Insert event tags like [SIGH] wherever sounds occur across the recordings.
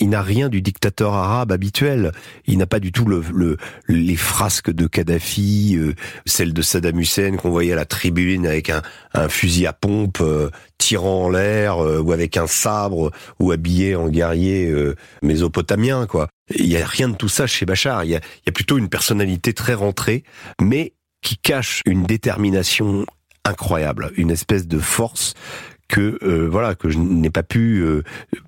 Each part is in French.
il n'a rien du dictateur arabe habituel. Il n'a pas du tout le, les frasques de Kadhafi, euh, celles de Saddam Hussein qu'on voyait à la tribune avec un, fusil à pompe euh, tirant en l'air euh, ou avec un sabre ou habillé en guerrier mésopotamien. quoi. Il y a rien de tout ça chez Bachar. Il y a, il y a plutôt une personnalité très rentrée, mais qui cache une détermination incroyable, une espèce de force que euh, voilà que je n'ai pas pu euh,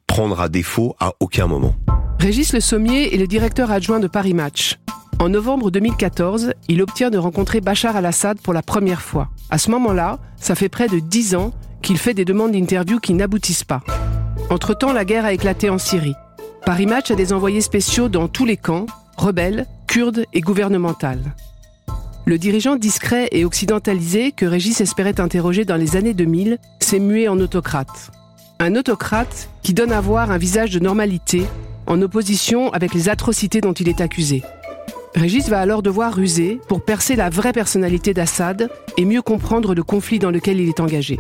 prendre à défaut à aucun moment. Régis Le Sommier est le directeur adjoint de Paris Match. En novembre 2014, il obtient de rencontrer Bachar al-Assad pour la première fois. À ce moment-là, ça fait près de dix ans qu'il fait des demandes d'interview qui n'aboutissent pas. Entre-temps, la guerre a éclaté en Syrie. Paris Match a des envoyés spéciaux dans tous les camps, rebelles, kurdes et gouvernementales. Le dirigeant discret et occidentalisé que Régis espérait interroger dans les années 2000 s'est mué en autocrate. Un autocrate qui donne à voir un visage de normalité en opposition avec les atrocités dont il est accusé. Régis va alors devoir ruser pour percer la vraie personnalité d'Assad et mieux comprendre le conflit dans lequel il est engagé.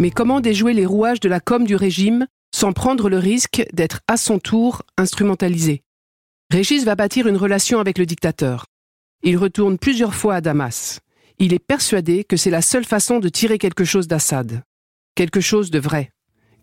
Mais comment déjouer les rouages de la com du régime sans prendre le risque d'être à son tour instrumentalisé? Régis va bâtir une relation avec le dictateur. Il retourne plusieurs fois à Damas. Il est persuadé que c'est la seule façon de tirer quelque chose d'Assad. Quelque chose de vrai.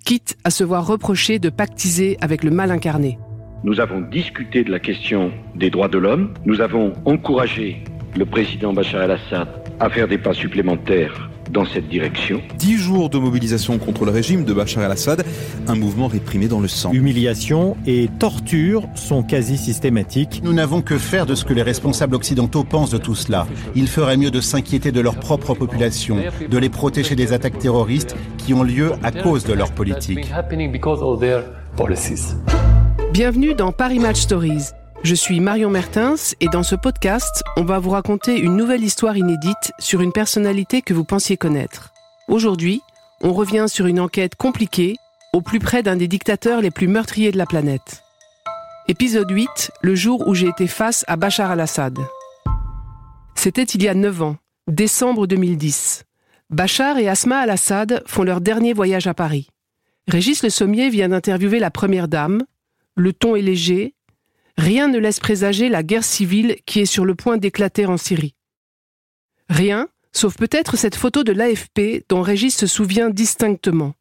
Quitte à se voir reprocher de pactiser avec le mal incarné. Nous avons discuté de la question des droits de l'homme. Nous avons encouragé le président Bachar el-Assad à faire des pas supplémentaires dans cette direction. Dix jours de mobilisation contre le régime de Bachar el-Assad, un mouvement réprimé dans le sang. Humiliation et torture sont quasi systématiques. Nous n'avons que faire de ce que les responsables occidentaux pensent de tout cela. Il ferait mieux de s'inquiéter de leur propre population, de les protéger des attaques terroristes qui ont lieu à cause de leur politique. Bienvenue dans Paris Match Stories je suis Marion Mertens et dans ce podcast, on va vous raconter une nouvelle histoire inédite sur une personnalité que vous pensiez connaître. Aujourd'hui, on revient sur une enquête compliquée au plus près d'un des dictateurs les plus meurtriers de la planète. Épisode 8, le jour où j'ai été face à Bachar al-Assad. C'était il y a 9 ans, décembre 2010. Bachar et Asma al-Assad font leur dernier voyage à Paris. Régis Le Sommier vient d'interviewer la première dame. Le ton est léger, rien ne laisse présager la guerre civile qui est sur le point d'éclater en Syrie. Rien, sauf peut-être cette photo de l'AFP dont Régis se souvient distinctement.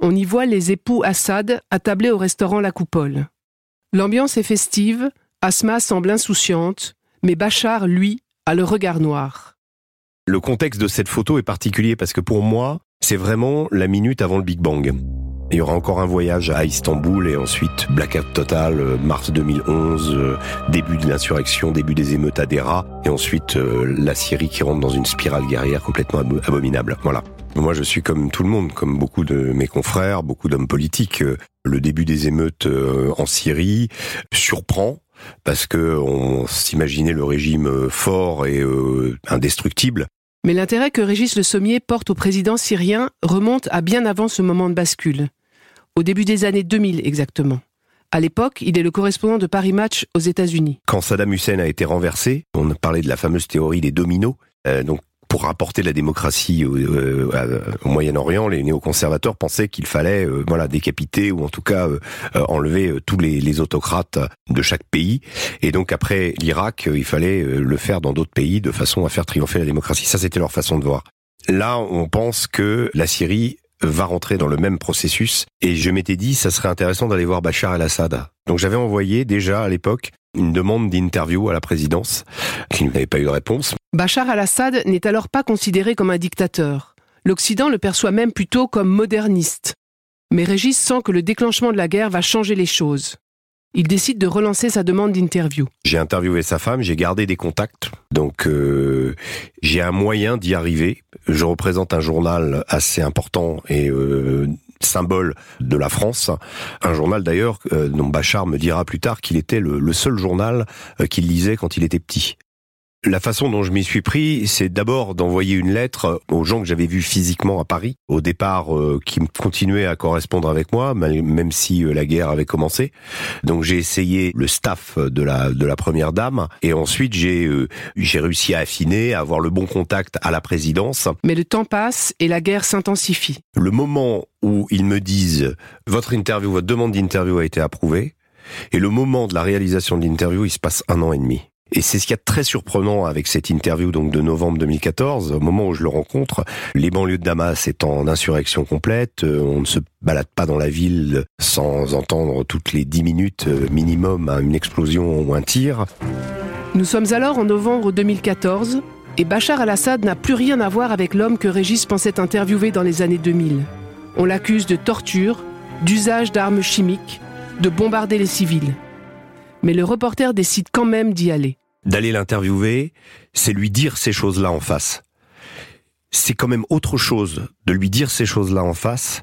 On y voit les époux Assad attablés au restaurant La Coupole. L'ambiance est festive, Asma semble insouciante, mais Bachar, lui, a le regard noir. Le contexte de cette photo est particulier parce que pour moi, c'est vraiment la minute avant le Big Bang. Il y aura encore un voyage à Istanbul et ensuite blackout total, euh, mars 2011, euh, début de l'insurrection, début des émeutes à Dera, et ensuite euh, la Syrie qui rentre dans une spirale guerrière complètement abominable. Voilà. Moi, je suis comme tout le monde, comme beaucoup de mes confrères, beaucoup d'hommes politiques. Le début des émeutes en Syrie surprend parce que on s'imaginait le régime fort et indestructible. Mais l'intérêt que Régis Le Sommier porte au président syrien remonte à bien avant ce moment de bascule au début des années 2000 exactement. À l'époque, il est le correspondant de Paris Match aux États-Unis. Quand Saddam Hussein a été renversé, on parlé de la fameuse théorie des dominos. Euh, donc, pour rapporter la démocratie au, euh, Moyen-Orient, les néoconservateurs pensaient qu'il fallait, euh, voilà, décapiter ou en tout cas enlever tous les, les, autocrates de chaque pays. Et donc après l'Irak, il fallait le faire dans d'autres pays de façon à faire triompher la démocratie. Ça, c'était leur façon de voir. Là, on pense que la Syrie va rentrer dans le même processus. Et je m'étais dit, ça serait intéressant d'aller voir Bachar el-Assad. Donc j'avais envoyé déjà à l'époque une demande d'interview à la présidence, qui n'avait pas eu de réponse. Bachar al-Assad n'est alors pas considéré comme un dictateur. L'Occident le perçoit même plutôt comme moderniste. Mais Régis sent que le déclenchement de la guerre va changer les choses il décide de relancer sa demande d'interview. J'ai interviewé sa femme, j'ai gardé des contacts, donc euh, j'ai un moyen d'y arriver. Je représente un journal assez important et euh, symbole de la France, un journal d'ailleurs euh, dont Bachar me dira plus tard qu'il était le, le seul journal qu'il lisait quand il était petit. La façon dont je m'y suis pris, c'est d'abord d'envoyer une lettre aux gens que j'avais vus physiquement à Paris, au départ, euh, qui continuaient à correspondre avec moi, même si euh, la guerre avait commencé. Donc j'ai essayé le staff de la de la première dame, et ensuite j'ai euh, j'ai réussi à affiner, à avoir le bon contact à la présidence. Mais le temps passe et la guerre s'intensifie. Le moment où ils me disent votre interview, votre demande d'interview a été approuvée, et le moment de la réalisation de l'interview, il se passe un an et demi. Et c'est ce qui est très surprenant avec cette interview donc de novembre 2014, au moment où je le rencontre, les banlieues de Damas étant en insurrection complète, euh, on ne se balade pas dans la ville sans entendre toutes les dix minutes euh, minimum une explosion ou un tir. Nous sommes alors en novembre 2014 et Bachar al-Assad n'a plus rien à voir avec l'homme que Régis pensait interviewer dans les années 2000. On l'accuse de torture, d'usage d'armes chimiques, de bombarder les civils mais le reporter décide quand même d'y aller. D'aller l'interviewer, c'est lui dire ces choses-là en face. C'est quand même autre chose de lui dire ces choses-là en face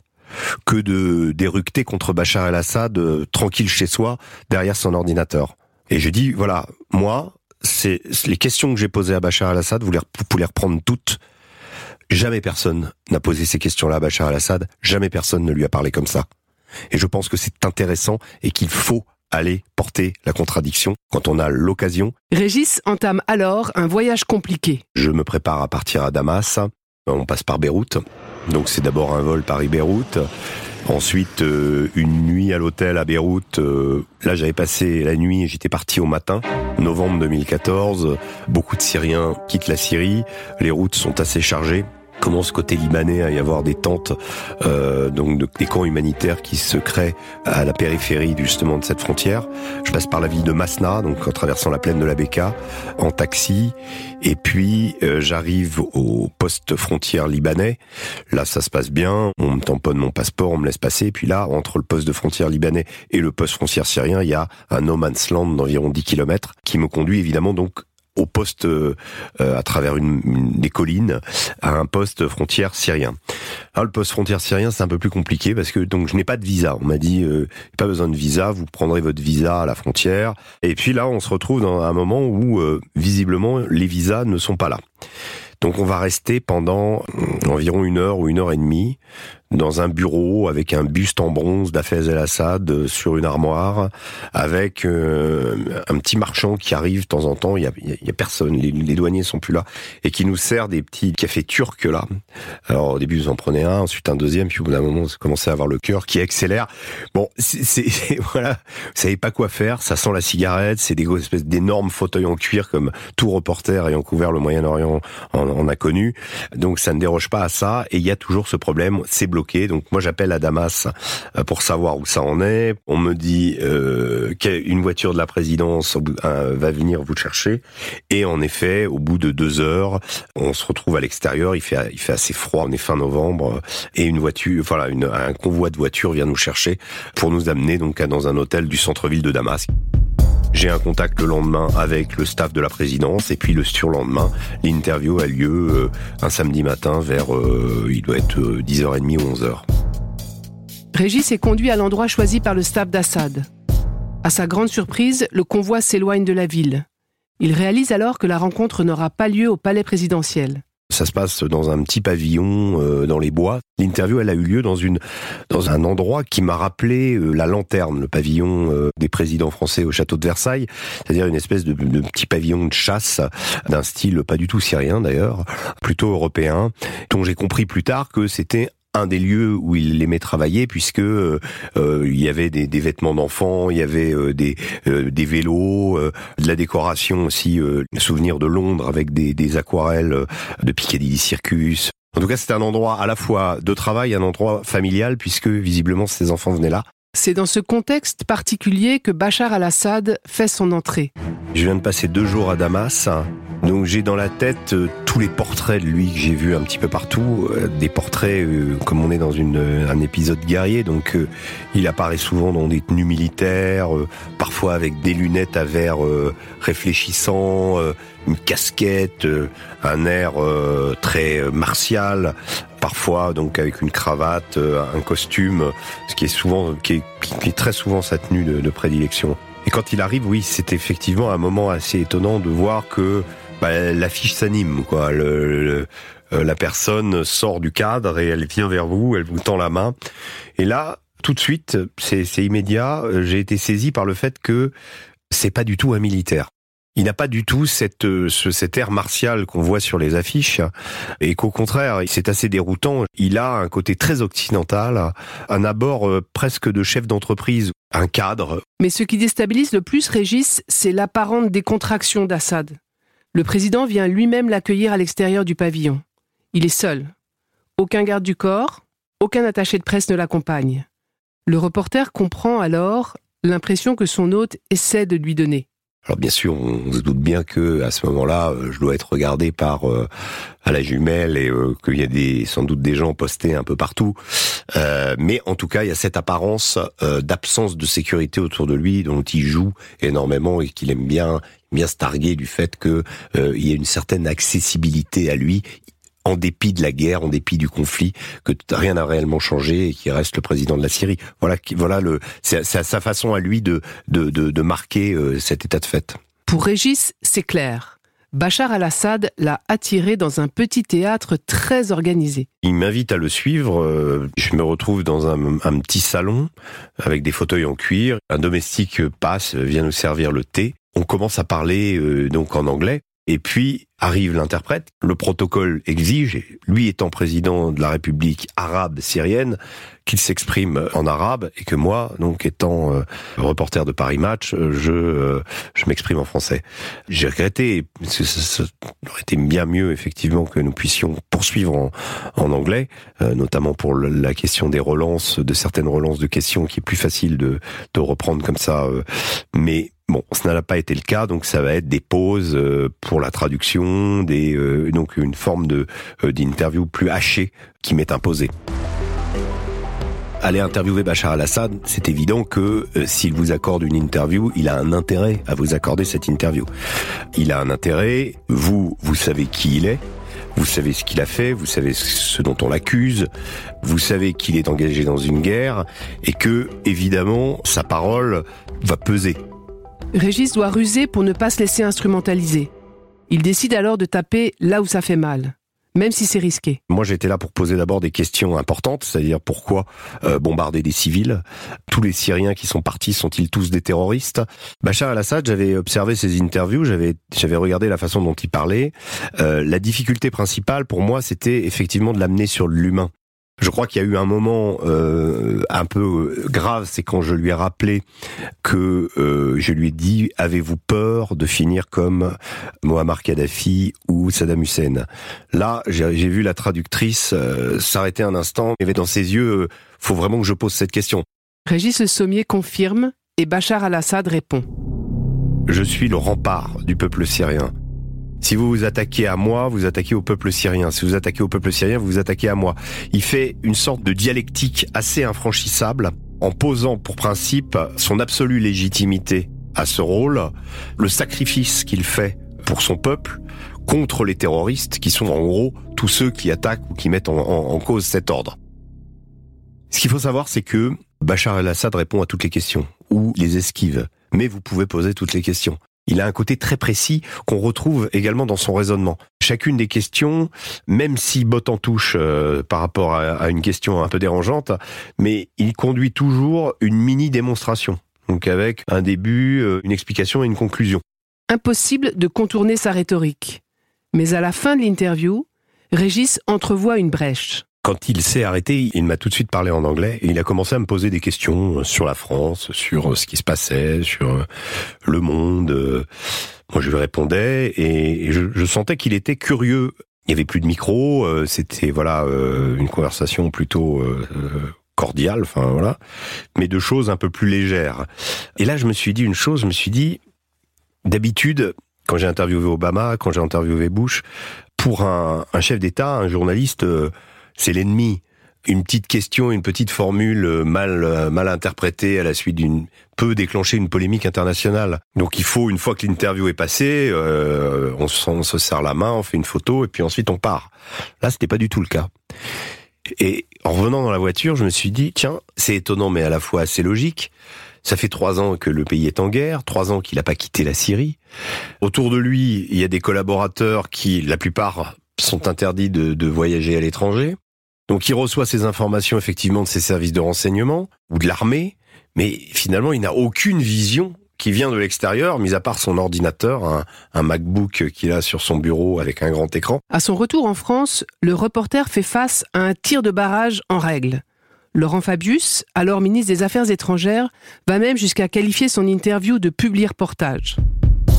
que de d'éructer contre Bachar el-Assad euh, tranquille chez soi derrière son ordinateur. Et je dis voilà, moi, c'est les questions que j'ai posées à Bachar el-Assad, vous, vous pouvez les reprendre toutes. Jamais personne n'a posé ces questions-là à Bachar el-Assad, jamais personne ne lui a parlé comme ça. Et je pense que c'est intéressant et qu'il faut aller porter la contradiction quand on a l'occasion. Régis entame alors un voyage compliqué. Je me prépare à partir à Damas. On passe par Beyrouth. Donc c'est d'abord un vol Paris-Beyrouth. Ensuite, euh, une nuit à l'hôtel à Beyrouth. Euh, là, j'avais passé la nuit et j'étais parti au matin, novembre 2014. Beaucoup de Syriens quittent la Syrie. Les routes sont assez chargées commence côté libanais à y avoir des tentes, euh, donc des camps humanitaires qui se créent à la périphérie justement de cette frontière. Je passe par la ville de Masna, donc en traversant la plaine de la Beka, en taxi, et puis euh, j'arrive au poste frontière libanais. Là, ça se passe bien. On me tamponne mon passeport, on me laisse passer. Et puis là, entre le poste de frontière libanais et le poste frontière syrien, il y a un no man's land d'environ 10 km qui me conduit évidemment donc au poste euh, à travers une, des collines à un poste frontière syrien. Alors le poste frontière syrien c'est un peu plus compliqué parce que donc je n'ai pas de visa. On m'a dit euh, pas besoin de visa, vous prendrez votre visa à la frontière. Et puis là on se retrouve dans un moment où euh, visiblement les visas ne sont pas là. Donc on va rester pendant environ une heure ou une heure et demie dans un bureau avec un buste en bronze d'Afez el-Assad euh, sur une armoire, avec euh, un petit marchand qui arrive de temps en temps. Il y a, il y a personne, les, les, douaniers sont plus là, et qui nous sert des petits cafés turcs là. Alors au début vous en prenez un, ensuite un deuxième, puis au bout d'un moment vous commencez à avoir le cœur qui accélère. Bon, c'est [LAUGHS] voilà, vous savez pas quoi faire, ça sent la cigarette, c'est des espèces d'énormes fauteuils en cuir comme tout reporter ayant couvert le Moyen-Orient en, en, a connu. Donc ça ne déroge pas à ça, et il y a toujours ce problème, c'est bloqué. Donc moi j'appelle à Damas euh, pour savoir où ça en est. On me dit euh, qu'une voiture de la présidence euh, va venir vous chercher. Et en effet, au bout de deux heures, on se retrouve à l'extérieur. Il fait assez froid. On est fin novembre et une voiture, voilà, un convoi de voitures vient nous chercher pour nous amener donc dans un hôtel du centre-ville de Damas. J'ai un contact le lendemain avec le staff de la présidence et puis le surlendemain, l'interview a lieu euh, un samedi matin vers, euh, il doit être 10h30 euh, ou 11h. Régis est conduit à l'endroit choisi par le staff d'Assad. À sa grande surprise, le convoi s'éloigne de la ville. Il réalise alors que la rencontre n'aura pas lieu au palais présidentiel. Ça se passe dans un petit pavillon euh, dans les bois. L'interview, elle a eu lieu dans une dans un endroit qui m'a rappelé euh, la lanterne, le pavillon euh, des présidents français au château de Versailles, c'est-à-dire une espèce de, de, petit pavillon de chasse d'un style pas du tout syrien d'ailleurs, plutôt européen, dont j'ai compris plus tard que c'était un des lieux où il aimait travailler puisque euh, euh, il y avait des, des vêtements d'enfants, il y avait euh, des, des vélos, de la décoration aussi, souvenir de Londres avec des, des aquarelles de Piccadilly Circus. En tout cas, c'était un endroit à la fois de travail, un endroit familial puisque visiblement ses enfants venaient là. C'est dans ce contexte particulier que Bachar al-Assad fait son entrée. Je viens de passer deux jours à Damas, donc j'ai dans la tête euh, tous les portraits de lui que j'ai vus un petit peu partout, euh, des portraits euh, comme on est dans une, un épisode guerrier, donc il apparaît souvent dans des tenues militaires, parfois avec des lunettes à verre réfléchissant, une casquette, un air très martial, parfois donc avec une cravate, un costume, ce qui est souvent, qui est, qui est très souvent sa tenue de, de prédilection. Et quand il arrive, oui, c'est effectivement un moment assez étonnant de voir que bah, l'affiche s'anime, quoi. Le, la personne sort du cadre et elle vient vers vous, elle vous tend la main. Et là, tout de suite, c'est immédiat. J'ai été saisi par le fait que c'est pas du tout un militaire. Il n'a pas du tout cette, euh, ce, cet air martial qu'on voit sur les affiches, et qu'au contraire, c'est assez déroutant. Il a un côté très occidental, un abord euh, presque de chef d'entreprise, un cadre. Mais ce qui déstabilise le plus Régis, c'est l'apparente décontraction d'Assad. Le président vient lui-même l'accueillir à l'extérieur du pavillon. Il est seul. Aucun garde du corps, aucun attaché de presse ne l'accompagne. Le reporter comprend alors l'impression que son hôte essaie de lui donner. Alors bien sûr, on se doute bien que à ce moment-là, euh, je dois être regardé par euh, à la jumelle et euh, qu'il y a des sans doute des gens postés un peu partout. mais en tout cas, il y a cette apparence d'absence de sécurité autour de lui, dont il joue énormément et qu'il aime bien bien se targuer du fait que il y a une certaine accessibilité à lui en dépit de la guerre, en dépit du conflit, que rien n'a réellement changé et qui reste le président de la Syrie. Voilà, voilà le, c'est sa façon à lui de de, de, marquer euh, cet état de fait. Pour Régis, c'est clair. Bachar al-Assad l'a attiré dans un petit théâtre très organisé. Il m'invite à le suivre. Euh, je me retrouve dans un, un, petit salon avec des fauteuils en cuir. Un domestique passe, vient nous servir le thé. On commence à parler euh, donc en anglais. Et puis arrive l'interprète. Le protocole exige, lui étant président de la République arabe syrienne, qu'il s'exprime en arabe et que moi, donc étant euh, reporter de Paris Match, euh, je euh, je m'exprime en français. J'ai regretté, parce que ça, aurait été bien mieux effectivement que nous puissions poursuivre en, en anglais, notamment pour la question des relances, de certaines relances de questions qui est plus facile de de reprendre comme ça. mais Bon, ce n'a pas été le cas, donc ça va être des pauses pour la traduction, des donc une forme de d'interview plus hachée qui m'est imposée aller interviewer Bachar al-Assad, c'est évident que euh, s'il vous accorde une interview, il a un intérêt à vous accorder cette interview. Il a un intérêt, vous, vous savez qui il est, vous savez ce qu'il a fait, vous savez ce dont on l'accuse, vous savez qu'il est engagé dans une guerre et que, évidemment, sa parole va peser. Régis doit ruser pour ne pas se laisser instrumentaliser. Il décide alors de taper là où ça fait mal même si c'est risqué. Moi, j'étais là pour poser d'abord des questions importantes, c'est-à-dire pourquoi euh, bombarder des civils? Tous les Syriens qui sont partis sont-ils tous des terroristes? Bachar al-Assad, j'avais observé ses interviews, j'avais regardé la façon dont il parlait. Euh, la difficulté principale pour moi, c'était effectivement de l'amener sur l'humain. Je crois qu'il y a eu un moment euh, un peu euh, grave, c'est quand je lui ai rappelé que euh, je lui ai dit avez-vous peur de finir comme Mohamed Kadhafi ou Saddam Hussein? Là, j'ai vu la traductrice s'arrêter un instant. Il y avait dans ses yeux faut vraiment que je pose cette question. Régis Le Sommier confirme et Bachar al-Assad répond. Je suis le rempart du peuple syrien. Si vous vous attaquez à moi, vous attaquez au peuple syrien. Si vous attaquez au peuple syrien, vous vous attaquez à moi. Il fait une sorte de dialectique assez infranchissable en posant pour principe son absolue légitimité à ce rôle, le sacrifice qu'il fait pour son peuple contre les terroristes qui sont en gros tous ceux qui attaquent ou qui mettent en, cause cet ordre. Ce qu'il faut savoir, c'est que Bachar el-Assad répond à toutes les questions ou les esquive. Mais vous pouvez poser toutes les questions il a un côté très précis qu'on retrouve également dans son raisonnement. Chacune des questions, même si botte en touche euh, par rapport à, une question un peu dérangeante, mais il conduit toujours une mini démonstration. Donc avec un début, euh, une explication et une conclusion. Impossible de contourner sa rhétorique. Mais à la fin de l'interview, Régis entrevoit une brèche. Quand il s'est arrêté, il m'a tout de suite parlé en anglais et il a commencé à me poser des questions sur la France, sur ce qui se passait, sur le monde. Moi, je lui répondais et je, sentais qu'il était curieux. Il y avait plus de micro, euh, c'était voilà euh, une conversation plutôt euh, cordiale, enfin voilà, mais de choses un peu plus légères. Et là, je me suis dit une chose, je me suis dit, d'habitude, quand j'ai interviewé Obama, quand j'ai interviewé Bush, pour un chef d'État, un journaliste c'est l'ennemi. Une petite question, une petite formule euh, mal euh, mal interprétée à la suite d'une peut déclencher une polémique internationale. Donc il faut une fois que l'interview est passée, euh, on, se, serre la main, on fait une photo et puis ensuite on part. Là, c'était pas du tout le cas. Et en revenant dans la voiture, je me suis dit tiens, c'est étonnant mais à la fois assez logique. Ça fait trois ans que le pays est en guerre, trois ans qu'il n'a pas quitté la Syrie. Autour de lui, il y a des collaborateurs qui, la plupart, sont interdits de, voyager à l'étranger. Donc il reçoit ces informations effectivement de ses services de renseignement ou de l'armée, mais finalement il n'a aucune vision qui vient de l'extérieur, mis à part son ordinateur, un, MacBook qu'il a sur son bureau avec un grand écran. À son retour en France, le reporter fait face à un tir de barrage en règle. Laurent Fabius, alors ministre des Affaires étrangères, va même jusqu'à qualifier son interview de public reportage.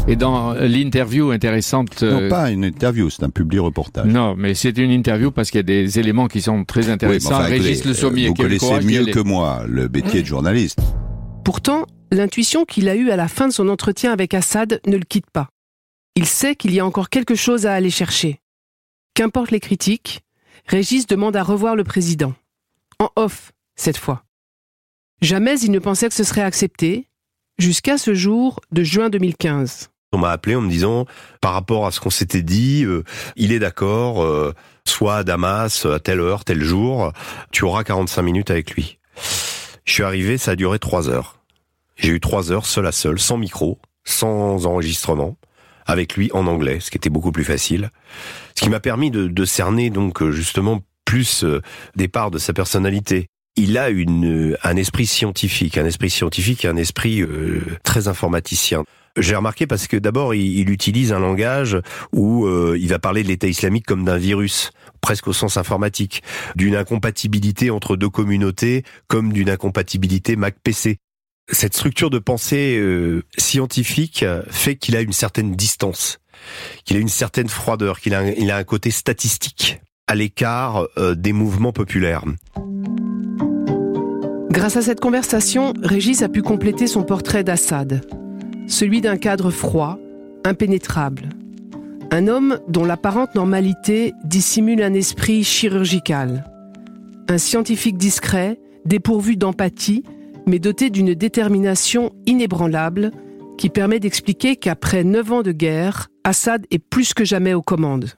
Et dans l'interview intéressante... Non, euh, pas une interview, c'est un public reportage. Non, mais c'est une interview parce qu'il y a des éléments qui sont très intéressants. Régis Le Sommier, vous connaissez mieux que moi le métier de journaliste. Pourtant, l'intuition qu'il a eue à la fin de son entretien avec Assad ne le quitte pas. Il sait qu'il y a encore quelque chose à aller chercher. Qu'importe les critiques, Régis demande à revoir le président en off cette fois. Jamais il ne pensait que ce serait accepté, jusqu'à ce jour de juin 2015. On m'a appelé en me disant, par rapport à ce qu'on s'était dit, euh, il est d'accord, euh, soit à Damas, à telle heure, tel jour, tu auras 45 minutes avec lui. Je suis arrivé, ça a duré trois heures. J'ai eu trois heures seul à seul, sans micro, sans enregistrement, avec lui en anglais, ce qui était beaucoup plus facile. Ce qui m'a permis de, de cerner donc justement plus euh, des parts de sa personnalité. Il a une, un esprit scientifique, un esprit scientifique et un esprit euh, très informaticien. J'ai remarqué parce que d'abord il, utilise un langage où il va parler de l'État islamique comme d'un virus, presque au sens informatique, d'une incompatibilité entre deux communautés comme d'une incompatibilité Mac-PC. Cette structure de pensée scientifique fait qu'il a une certaine distance, qu'il a une certaine froideur, qu'il a, il a un côté statistique à l'écart euh, des mouvements populaires. Grâce à cette conversation, Régis a pu compléter son portrait d'Assad, celui d'un cadre froid, impénétrable. Un homme dont l'apparente normalité dissimule un esprit chirurgical. Un scientifique discret, dépourvu d'empathie, mais doté d'une détermination inébranlable qui permet d'expliquer qu'après neuf ans de guerre, Assad est plus que jamais aux commandes.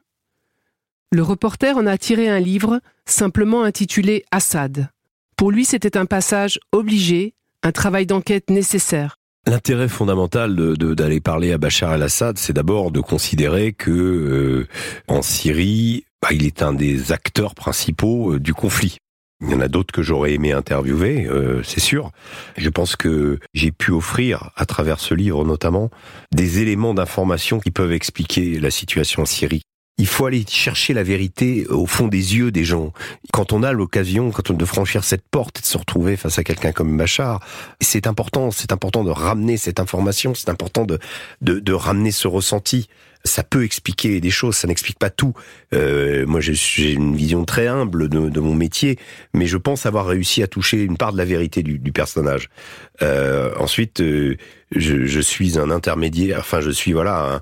Le reporter en a tiré un livre simplement intitulé Assad. Pour lui, c'était un passage obligé, un travail d'enquête nécessaire. L'intérêt fondamental d'aller parler à Bachar el-Assad, c'est d'abord de considérer que euh, en Syrie, bah, il est un des acteurs principaux euh, du conflit. Il y en a d'autres que j'aurais aimé interviewer, euh, c'est sûr. Je pense que j'ai pu offrir, à travers ce livre notamment, des éléments d'information qui peuvent expliquer la situation en Syrie il faut aller chercher la vérité au fond des yeux des gens. Quand on a l'occasion, quand on de franchir cette porte et de se retrouver face à quelqu'un comme Bachar, c'est important, c'est important de ramener cette information, c'est important de, de, de ramener ce ressenti ça peut expliquer des choses, ça n'explique pas tout. Euh, moi, j'ai une vision très humble de, de, mon métier, mais je pense avoir réussi à toucher une part de la vérité du, du personnage. Euh, ensuite, euh, je, je, suis un intermédiaire, enfin, je suis voilà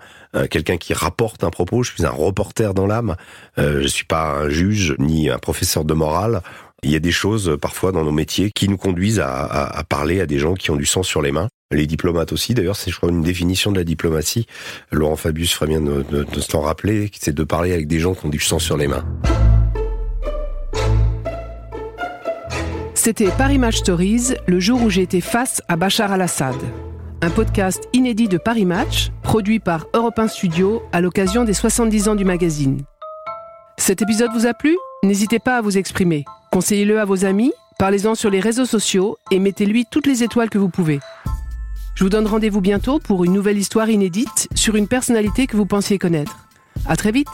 quelqu'un qui rapporte un propos. Je suis un reporter dans l'âme. Euh, je suis pas un juge ni un professeur de morale. Il y a des choses parfois dans nos métiers qui nous conduisent à, parler à des gens qui ont du sang sur les mains. Les diplomates aussi, d'ailleurs, c'est je crois une définition de la diplomatie. Laurent Fabius ferait bien de, rappeler, c'est de parler avec des gens qui ont du sang sur les mains. C'était Paris Match Stories, le jour où j'ai été face à Bachar al-Assad. Un podcast inédit de Paris Match, produit par Europe 1 Studio à l'occasion des 70 ans du magazine. Cet épisode vous a plu? N'hésitez pas à vous exprimer. Conseillez-le à vos amis, parlez-en sur les réseaux sociaux et mettez-lui toutes les étoiles que vous pouvez. Je vous donne rendez-vous bientôt pour une nouvelle histoire inédite sur une personnalité que vous pensiez connaître. À très vite